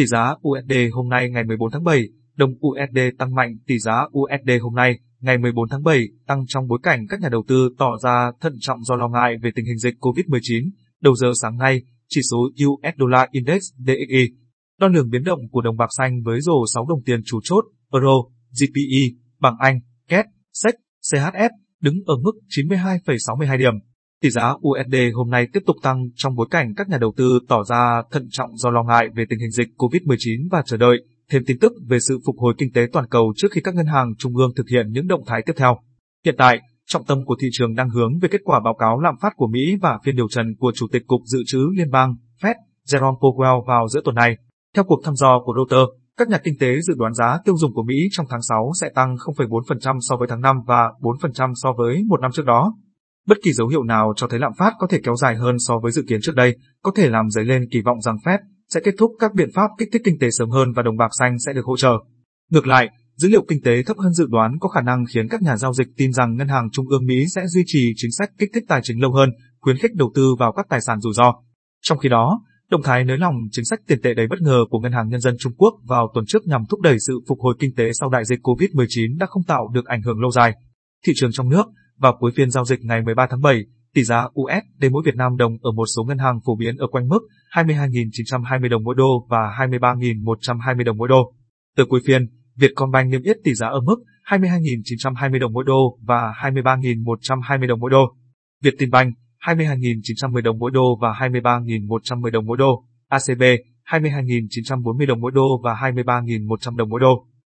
Tỷ giá USD hôm nay ngày 14 tháng 7, đồng USD tăng mạnh. Tỷ giá USD hôm nay ngày 14 tháng 7 tăng trong bối cảnh các nhà đầu tư tỏ ra thận trọng do lo ngại về tình hình dịch COVID-19. Đầu giờ sáng nay, chỉ số US Dollar Index DXY đo lường biến động của đồng bạc xanh với rổ 6 đồng tiền chủ chốt, Euro, GPE, bảng Anh, KED, SEC, CHF đứng ở mức 92,62 điểm. Tỷ giá USD hôm nay tiếp tục tăng trong bối cảnh các nhà đầu tư tỏ ra thận trọng do lo ngại về tình hình dịch COVID-19 và chờ đợi thêm tin tức về sự phục hồi kinh tế toàn cầu trước khi các ngân hàng trung ương thực hiện những động thái tiếp theo. Hiện tại, trọng tâm của thị trường đang hướng về kết quả báo cáo lạm phát của Mỹ và phiên điều trần của Chủ tịch Cục Dự trữ Liên bang Fed Jerome Powell vào giữa tuần này. Theo cuộc thăm dò của Reuters, các nhà kinh tế dự đoán giá tiêu dùng của Mỹ trong tháng 6 sẽ tăng 0,4% so với tháng 5 và 4% so với một năm trước đó. Bất kỳ dấu hiệu nào cho thấy lạm phát có thể kéo dài hơn so với dự kiến trước đây, có thể làm dấy lên kỳ vọng rằng Fed sẽ kết thúc các biện pháp kích thích kinh tế sớm hơn và đồng bạc xanh sẽ được hỗ trợ. Ngược lại, dữ liệu kinh tế thấp hơn dự đoán có khả năng khiến các nhà giao dịch tin rằng ngân hàng trung ương Mỹ sẽ duy trì chính sách kích thích tài chính lâu hơn, khuyến khích đầu tư vào các tài sản rủi ro. Trong khi đó, động thái nới lỏng chính sách tiền tệ đầy bất ngờ của Ngân hàng Nhân dân Trung Quốc vào tuần trước nhằm thúc đẩy sự phục hồi kinh tế sau đại dịch COVID-19 đã không tạo được ảnh hưởng lâu dài. Thị trường trong nước, vào cuối phiên giao dịch ngày 13 tháng 7, tỷ giá USD mỗi Việt Nam đồng ở một số ngân hàng phổ biến ở quanh mức 22.920 đồng mỗi đô và 23.120 đồng mỗi đô. Từ cuối phiên, Vietcombank niêm yết tỷ giá ở mức 22.920 đồng mỗi đô và 23.120 đồng mỗi đô. Vietinbank 22.910 đồng mỗi đô và 23.110 đồng mỗi đô. ACB 22.940 đồng mỗi đô và 23.100 đồng mỗi đô.